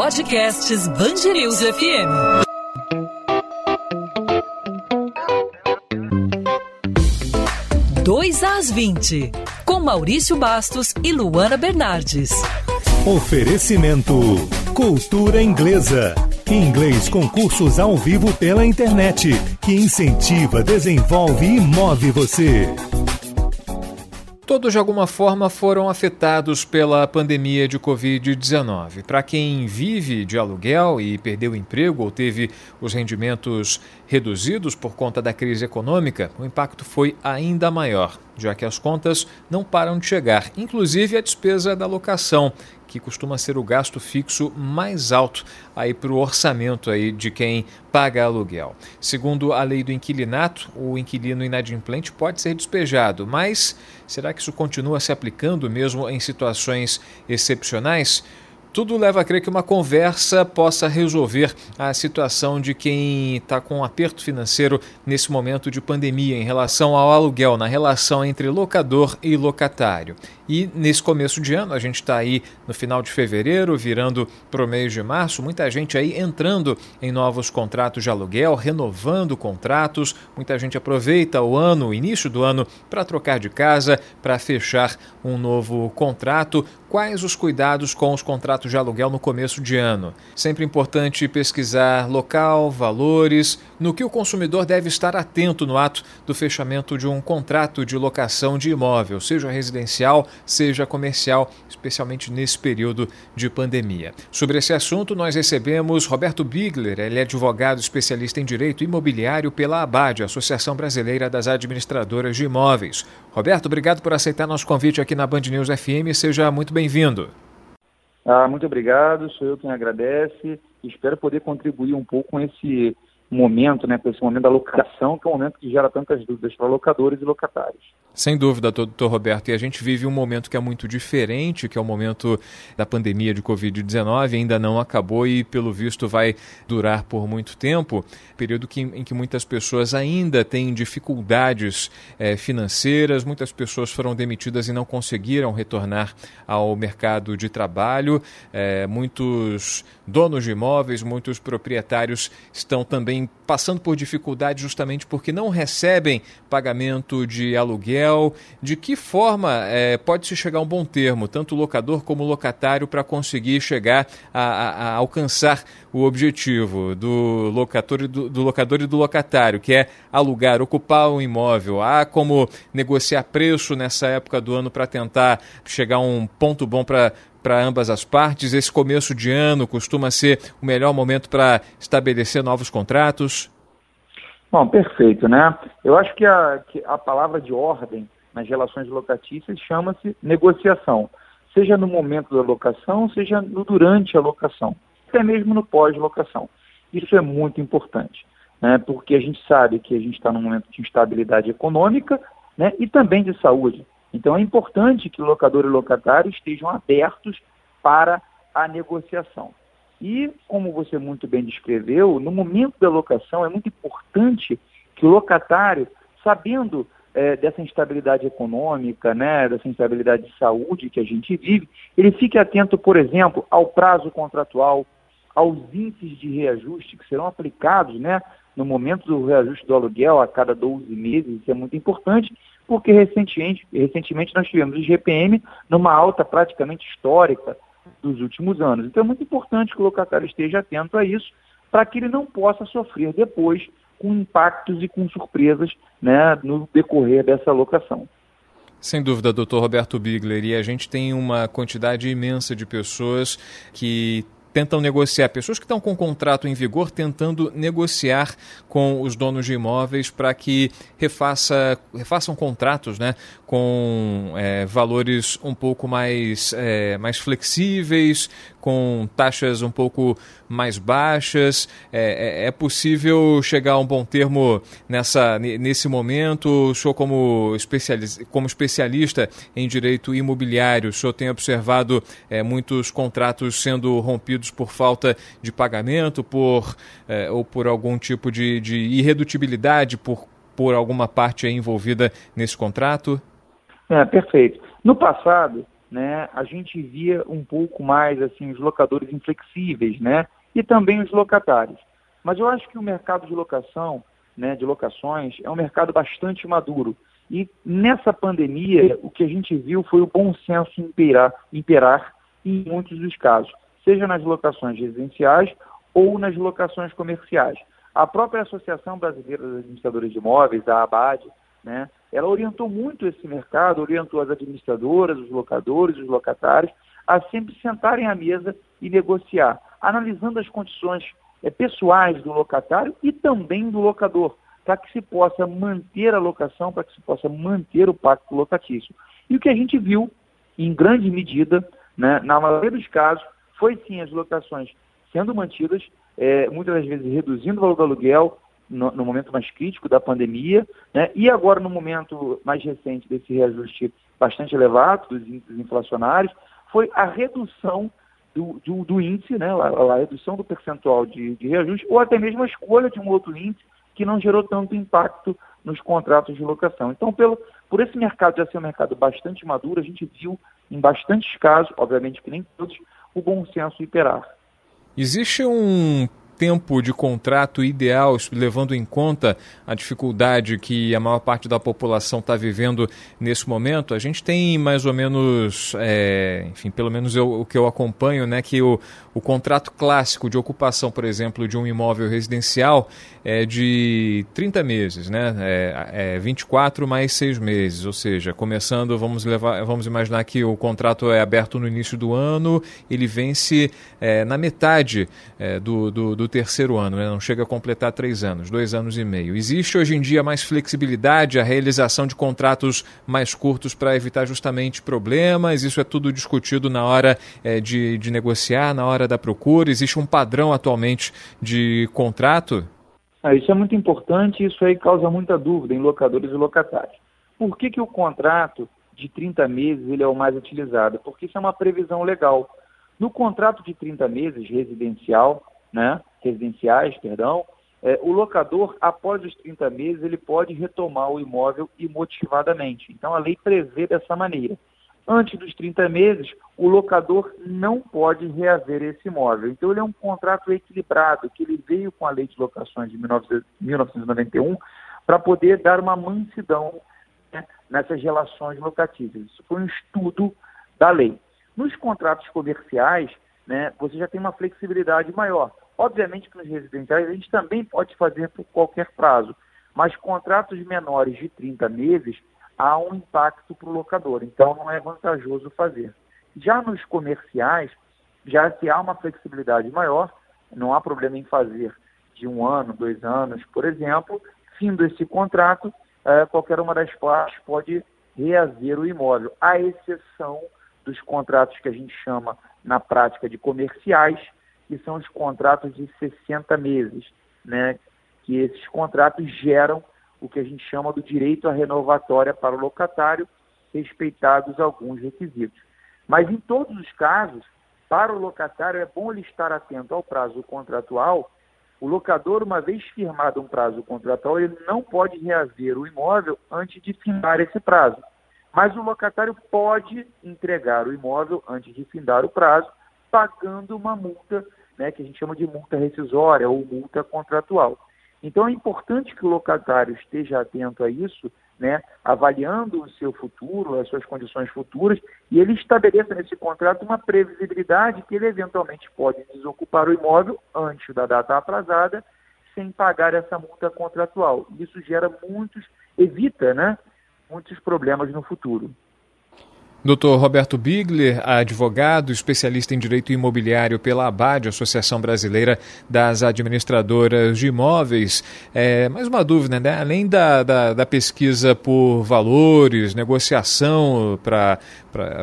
Podcasts Bangerils FM. Dois às 20, com Maurício Bastos e Luana Bernardes. Oferecimento Cultura Inglesa. Inglês com cursos ao vivo pela internet, que incentiva, desenvolve e move você. Todos, de alguma forma, foram afetados pela pandemia de Covid-19. Para quem vive de aluguel e perdeu emprego ou teve os rendimentos reduzidos por conta da crise econômica, o impacto foi ainda maior, já que as contas não param de chegar, inclusive a despesa da locação, que costuma ser o gasto fixo mais alto aí para o orçamento aí de quem paga aluguel. Segundo a lei do inquilinato, o inquilino inadimplente pode ser despejado, mas será que isso continua se aplicando mesmo em situações excepcionais? Tudo leva a crer que uma conversa possa resolver a situação de quem está com um aperto financeiro nesse momento de pandemia em relação ao aluguel, na relação entre locador e locatário. E nesse começo de ano, a gente está aí no final de fevereiro, virando para o mês de março, muita gente aí entrando em novos contratos de aluguel, renovando contratos. Muita gente aproveita o ano, o início do ano, para trocar de casa, para fechar um novo contrato. Quais os cuidados com os contratos de aluguel no começo de ano? Sempre importante pesquisar local, valores, no que o consumidor deve estar atento no ato do fechamento de um contrato de locação de imóvel, seja residencial, seja comercial, especialmente nesse período de pandemia. Sobre esse assunto, nós recebemos Roberto Bigler, ele é advogado especialista em direito imobiliário pela ABAD, Associação Brasileira das Administradoras de Imóveis. Roberto, obrigado por aceitar nosso convite aqui na Band News FM. Seja muito bem-vindo. Ah, muito obrigado, sou eu quem agradece. Espero poder contribuir um pouco com esse momento, né, com esse momento da locação, que é um momento que gera tantas dúvidas para locadores e locatários. Sem dúvida, doutor Roberto. E a gente vive um momento que é muito diferente, que é o momento da pandemia de Covid-19, ainda não acabou e, pelo visto, vai durar por muito tempo. Período que, em que muitas pessoas ainda têm dificuldades é, financeiras, muitas pessoas foram demitidas e não conseguiram retornar ao mercado de trabalho. É, muitos donos de imóveis, muitos proprietários estão também passando por dificuldades justamente porque não recebem pagamento de aluguel de que forma é, pode-se chegar a um bom termo, tanto locador como locatário, para conseguir chegar a, a, a, alcançar o objetivo do locador, e do, do locador e do locatário, que é alugar, ocupar um imóvel? Há como negociar preço nessa época do ano para tentar chegar a um ponto bom para para ambas as partes? Esse começo de ano costuma ser o melhor momento para estabelecer novos contratos? Bom, perfeito, né? Eu acho que a, que a palavra de ordem nas relações locatícias chama-se negociação, seja no momento da locação, seja no durante a locação, até mesmo no pós-locação. Isso é muito importante, né? porque a gente sabe que a gente está num momento de instabilidade econômica né? e também de saúde. Então é importante que o locador e o locatário estejam abertos para a negociação. E, como você muito bem descreveu, no momento da locação é muito importante que o locatário, sabendo é, dessa instabilidade econômica, né, dessa instabilidade de saúde que a gente vive, ele fique atento, por exemplo, ao prazo contratual, aos índices de reajuste que serão aplicados né, no momento do reajuste do aluguel a cada 12 meses, isso é muito importante, porque recentemente, recentemente nós tivemos o GPM numa alta praticamente histórica, dos últimos anos. Então é muito importante que o locatário esteja atento a isso, para que ele não possa sofrer depois com impactos e com surpresas né, no decorrer dessa locação. Sem dúvida, doutor Roberto Bigler, e a gente tem uma quantidade imensa de pessoas que tentam negociar, pessoas que estão com o contrato em vigor tentando negociar com os donos de imóveis para que refaça, refaçam contratos né, com é, valores um pouco mais, é, mais flexíveis, com taxas um pouco mais baixas. É, é, é possível chegar a um bom termo nessa, nesse momento? O senhor, como, especialista, como especialista em direito imobiliário, o senhor tem observado é, muitos contratos sendo rompidos por falta de pagamento por, é, ou por algum tipo de, de irredutibilidade por, por alguma parte envolvida nesse contrato? É, perfeito. No passado, né, a gente via um pouco mais assim os locadores inflexíveis, né, e também os locatários. Mas eu acho que o mercado de locação, né, de locações, é um mercado bastante maduro. E nessa pandemia, o que a gente viu foi o bom senso imperar, imperar em muitos dos casos, seja nas locações residenciais ou nas locações comerciais. A própria Associação Brasileira das Administradoras de Imóveis, a ABAD, né, ela orientou muito esse mercado, orientou as administradoras, os locadores, os locatários, a sempre sentarem à mesa e negociar, analisando as condições é, pessoais do locatário e também do locador, para que se possa manter a locação, para que se possa manter o pacto locatício. E o que a gente viu, em grande medida, né, na maioria dos casos, foi sim as locações sendo mantidas, é, muitas das vezes reduzindo o valor do aluguel, no, no, momento mais crítico da pandemia, né, e agora no momento mais recente desse reajuste bastante elevado dos índices inflacionários, foi a redução do, do, do índice, né, a, a, redução do percentual de, de reajuste, ou até mesmo a escolha de um outro índice que não gerou tanto impacto nos contratos de locação. Então, pelo, por esse mercado já ser um mercado bastante maduro, a gente viu em bastantes casos, obviamente que nem todos, o bom senso imperar. Existe um tempo de contrato ideal, levando em conta a dificuldade que a maior parte da população está vivendo nesse momento? A gente tem mais ou menos, é, enfim, pelo menos eu, o que eu acompanho, né, que o, o contrato clássico de ocupação, por exemplo, de um imóvel residencial é de 30 meses, né? É, é 24 mais 6 meses, ou seja, começando, vamos levar, vamos imaginar que o contrato é aberto no início do ano, ele vence é, na metade é, do, do, do, terceiro ano, né? não chega a completar três anos, dois anos e meio. Existe hoje em dia mais flexibilidade, a realização de contratos mais curtos para evitar justamente problemas, isso é tudo discutido na hora é, de, de negociar, na hora da procura? Existe um padrão atualmente de contrato? Ah, isso é muito importante e isso aí causa muita dúvida em locadores e locatários. Por que, que o contrato de 30 meses ele é o mais utilizado? Porque isso é uma previsão legal. No contrato de 30 meses residencial, né, residenciais, perdão, é, o locador, após os 30 meses, ele pode retomar o imóvel imotivadamente. Então, a lei prevê dessa maneira antes dos 30 meses, o locador não pode reaver esse imóvel. Então, ele é um contrato equilibrado, que ele veio com a Lei de Locações de 1991 para poder dar uma mansidão né, nessas relações locativas. Isso foi um estudo da lei. Nos contratos comerciais, né, você já tem uma flexibilidade maior. Obviamente que nos residenciais a gente também pode fazer por qualquer prazo, mas contratos menores de 30 meses, há um impacto para o locador, então não é vantajoso fazer. Já nos comerciais, já se há uma flexibilidade maior, não há problema em fazer de um ano, dois anos, por exemplo, findo esse contrato, é, qualquer uma das partes pode reaver o imóvel, à exceção dos contratos que a gente chama na prática de comerciais, que são os contratos de 60 meses, né? que esses contratos geram o que a gente chama do direito à renovatória para o locatário, respeitados alguns requisitos. Mas em todos os casos, para o locatário é bom ele estar atento ao prazo contratual. O locador, uma vez firmado um prazo contratual, ele não pode reaver o imóvel antes de findar esse prazo. Mas o locatário pode entregar o imóvel antes de findar o prazo, pagando uma multa, né, que a gente chama de multa rescisória ou multa contratual. Então é importante que o locatário esteja atento a isso, né, avaliando o seu futuro, as suas condições futuras, e ele estabeleça nesse contrato uma previsibilidade que ele eventualmente pode desocupar o imóvel antes da data atrasada, sem pagar essa multa contratual. Isso gera muitos, evita né, muitos problemas no futuro. Dr. Roberto Bigler, advogado, especialista em direito imobiliário pela ABAD, Associação Brasileira das Administradoras de Imóveis. É, mais uma dúvida, né? Além da, da, da pesquisa por valores, negociação para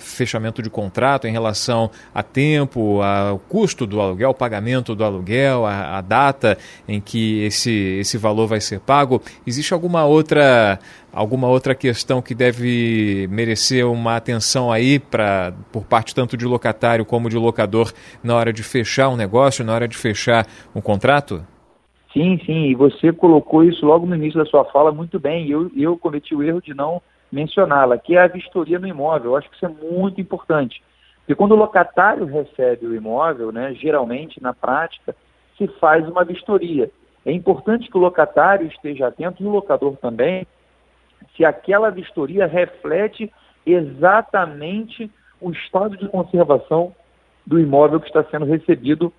fechamento de contrato em relação a tempo, ao custo do aluguel, pagamento do aluguel, a, a data em que esse, esse valor vai ser pago, existe alguma outra alguma outra questão que deve merecer uma atenção aí para por parte tanto de locatário como de locador na hora de fechar um negócio, na hora de fechar um contrato? Sim, sim, e você colocou isso logo no início da sua fala muito bem. Eu, eu cometi o erro de não mencioná-la, que é a vistoria no imóvel. Eu acho que isso é muito importante. Porque quando o locatário recebe o imóvel, né, geralmente, na prática, se faz uma vistoria. É importante que o locatário esteja atento, e o locador também, se aquela vistoria reflete exatamente o estado de conservação do imóvel que está sendo recebido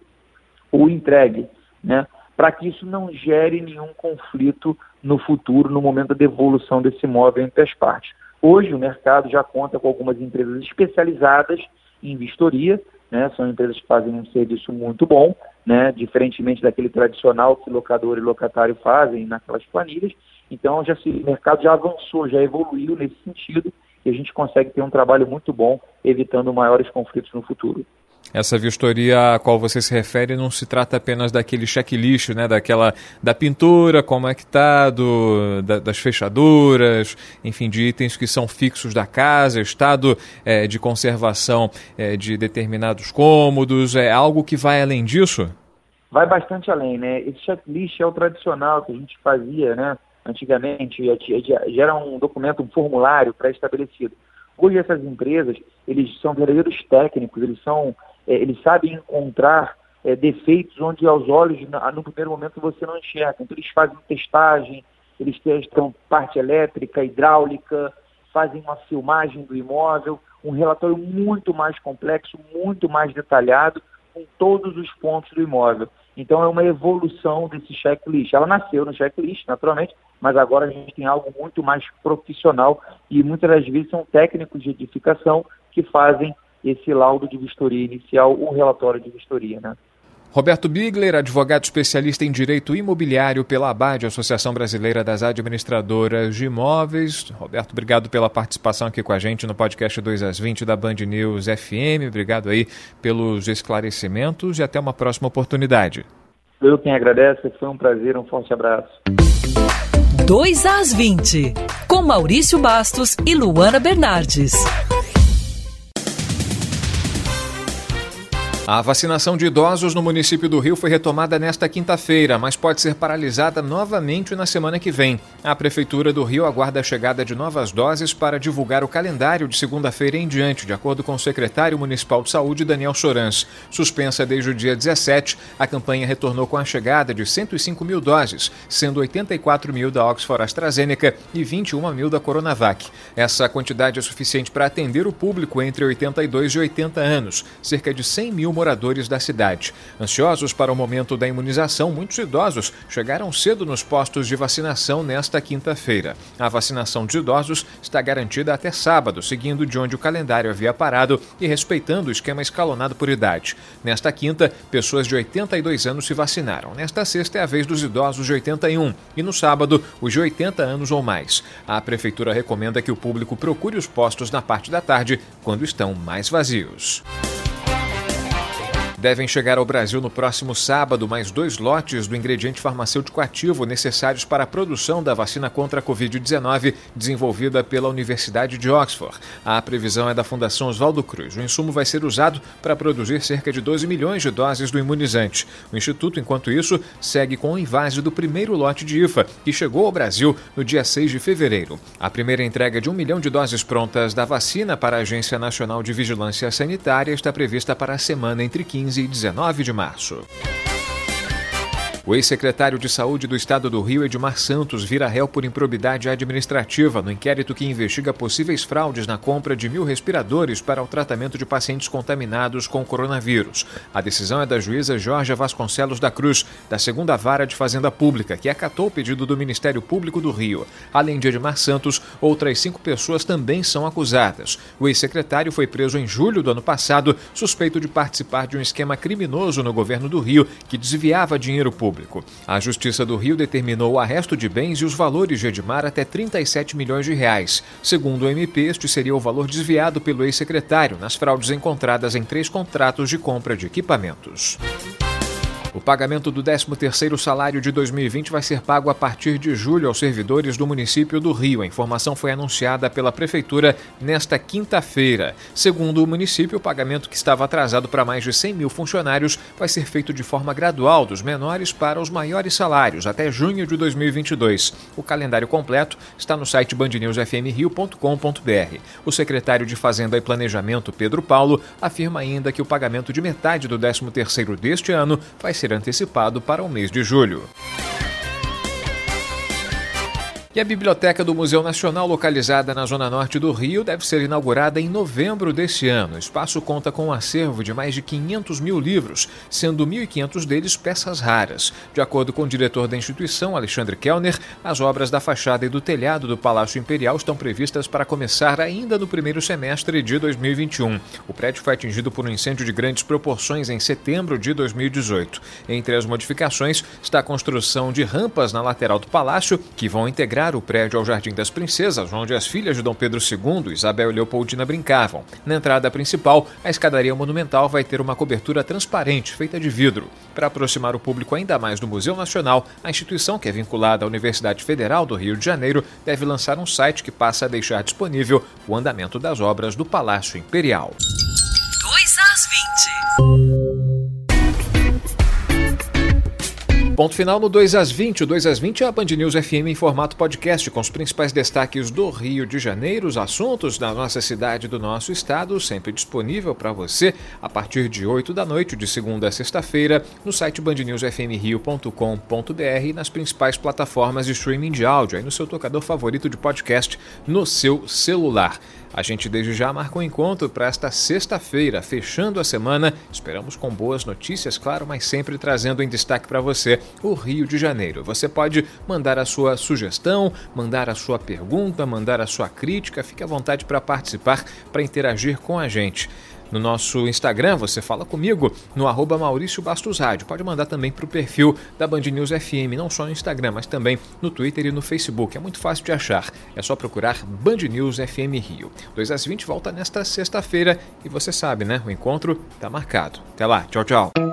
ou entregue, né? Para que isso não gere nenhum conflito no futuro, no momento da devolução desse imóvel entre as partes. Hoje o mercado já conta com algumas empresas especializadas em vistoria, né? são empresas que fazem um serviço muito bom, né? diferentemente daquele tradicional que locador e locatário fazem naquelas planilhas. Então já se, o mercado já avançou, já evoluiu nesse sentido e a gente consegue ter um trabalho muito bom, evitando maiores conflitos no futuro. Essa vistoria a qual você se refere não se trata apenas daquele checklist, né, daquela da pintura, como é que está, da, das fechaduras, enfim, de itens que são fixos da casa, estado é, de conservação é, de determinados cômodos, é algo que vai além disso? Vai bastante além, né? Esse checklist é o tradicional que a gente fazia, né? Antigamente, já era um documento, um formulário pré-estabelecido. Hoje essas empresas, eles são verdadeiros técnicos, eles são é, eles sabem encontrar é, defeitos onde aos olhos, no primeiro momento, você não enxerga. Então, eles fazem testagem, eles testam parte elétrica, hidráulica, fazem uma filmagem do imóvel, um relatório muito mais complexo, muito mais detalhado, com todos os pontos do imóvel. Então, é uma evolução desse checklist. Ela nasceu no checklist, naturalmente, mas agora a gente tem algo muito mais profissional e muitas das vezes são técnicos de edificação que fazem esse laudo de vistoria inicial, o relatório de vistoria, né? Roberto Bigler, advogado especialista em direito imobiliário pela ABAD, Associação Brasileira das Administradoras de Imóveis. Roberto, obrigado pela participação aqui com a gente no podcast 2 às 20 da Band News FM. Obrigado aí pelos esclarecimentos e até uma próxima oportunidade. Eu quem agradeço, foi um prazer, um forte abraço. 2 às 20, com Maurício Bastos e Luana Bernardes. A vacinação de idosos no município do Rio foi retomada nesta quinta-feira, mas pode ser paralisada novamente na semana que vem. A Prefeitura do Rio aguarda a chegada de novas doses para divulgar o calendário de segunda-feira em diante, de acordo com o secretário municipal de saúde, Daniel Chorans. Suspensa desde o dia 17, a campanha retornou com a chegada de 105 mil doses, sendo 84 mil da Oxford AstraZeneca e 21 mil da Coronavac. Essa quantidade é suficiente para atender o público entre 82 e 80 anos, cerca de 100 mil moradores da cidade. Ansiosos para o momento da imunização, muitos idosos chegaram cedo nos postos de vacinação nesta quinta-feira. A vacinação de idosos está garantida até sábado, seguindo de onde o calendário havia parado e respeitando o esquema escalonado por idade. Nesta quinta, pessoas de 82 anos se vacinaram. Nesta sexta é a vez dos idosos de 81 e no sábado, os de 80 anos ou mais. A prefeitura recomenda que o público procure os postos na parte da tarde, quando estão mais vazios. Devem chegar ao Brasil no próximo sábado mais dois lotes do ingrediente farmacêutico ativo necessários para a produção da vacina contra a Covid-19 desenvolvida pela Universidade de Oxford. A previsão é da Fundação Oswaldo Cruz. O insumo vai ser usado para produzir cerca de 12 milhões de doses do imunizante. O Instituto, enquanto isso, segue com o invase do primeiro lote de IFA, que chegou ao Brasil no dia 6 de fevereiro. A primeira entrega de um milhão de doses prontas da vacina para a Agência Nacional de Vigilância Sanitária está prevista para a semana entre 15 15 e 19 de março. O ex-secretário de Saúde do Estado do Rio, Edmar Santos, vira réu por improbidade administrativa no inquérito que investiga possíveis fraudes na compra de mil respiradores para o tratamento de pacientes contaminados com coronavírus. A decisão é da juíza Jorge Vasconcelos da Cruz, da segunda vara de Fazenda Pública, que acatou o pedido do Ministério Público do Rio. Além de Edmar Santos, outras cinco pessoas também são acusadas. O ex-secretário foi preso em julho do ano passado, suspeito de participar de um esquema criminoso no governo do Rio que desviava dinheiro público público. A Justiça do Rio determinou o arresto de bens e os valores de Edmar até 37 milhões de reais. Segundo o MP, este seria o valor desviado pelo ex-secretário nas fraudes encontradas em três contratos de compra de equipamentos. O pagamento do 13º salário de 2020 vai ser pago a partir de julho aos servidores do município do Rio. A informação foi anunciada pela prefeitura nesta quinta-feira. Segundo o município, o pagamento que estava atrasado para mais de 100 mil funcionários vai ser feito de forma gradual, dos menores para os maiores salários, até junho de 2022. O calendário completo está no site bandnewsfmrio.com.br. O secretário de Fazenda e Planejamento, Pedro Paulo, afirma ainda que o pagamento de metade do 13º deste ano vai ser ser antecipado para o mês de julho. E a Biblioteca do Museu Nacional, localizada na zona norte do Rio, deve ser inaugurada em novembro deste ano. O espaço conta com um acervo de mais de 500 mil livros, sendo 1.500 deles peças raras. De acordo com o diretor da instituição, Alexandre Kellner, as obras da fachada e do telhado do Palácio Imperial estão previstas para começar ainda no primeiro semestre de 2021. O prédio foi atingido por um incêndio de grandes proporções em setembro de 2018. Entre as modificações está a construção de rampas na lateral do palácio, que vão integrar o prédio ao Jardim das Princesas, onde as filhas de Dom Pedro II, Isabel e Leopoldina, brincavam. Na entrada principal, a escadaria monumental vai ter uma cobertura transparente, feita de vidro. Para aproximar o público ainda mais do Museu Nacional, a instituição, que é vinculada à Universidade Federal do Rio de Janeiro, deve lançar um site que passa a deixar disponível o andamento das obras do Palácio Imperial. 2 às 20. Ponto final no 2 às 20. O 2 às 20 é a Band News FM em formato podcast, com os principais destaques do Rio de Janeiro, os assuntos da nossa cidade do nosso estado, sempre disponível para você a partir de 8 da noite, de segunda a sexta-feira, no site bandnewsfmrio.com.br e nas principais plataformas de streaming de áudio, aí no seu tocador favorito de podcast, no seu celular. A gente desde já marca um encontro para esta sexta-feira, fechando a semana. Esperamos com boas notícias, claro, mas sempre trazendo em destaque para você o Rio de Janeiro. Você pode mandar a sua sugestão, mandar a sua pergunta, mandar a sua crítica. Fique à vontade para participar, para interagir com a gente. No nosso Instagram, você fala comigo no arroba Maurício Bastos Rádio. Pode mandar também para o perfil da Band News FM, não só no Instagram, mas também no Twitter e no Facebook. É muito fácil de achar. É só procurar Band News FM Rio. 2 às 20 volta nesta sexta-feira e você sabe, né? O encontro está marcado. Até lá. Tchau, tchau.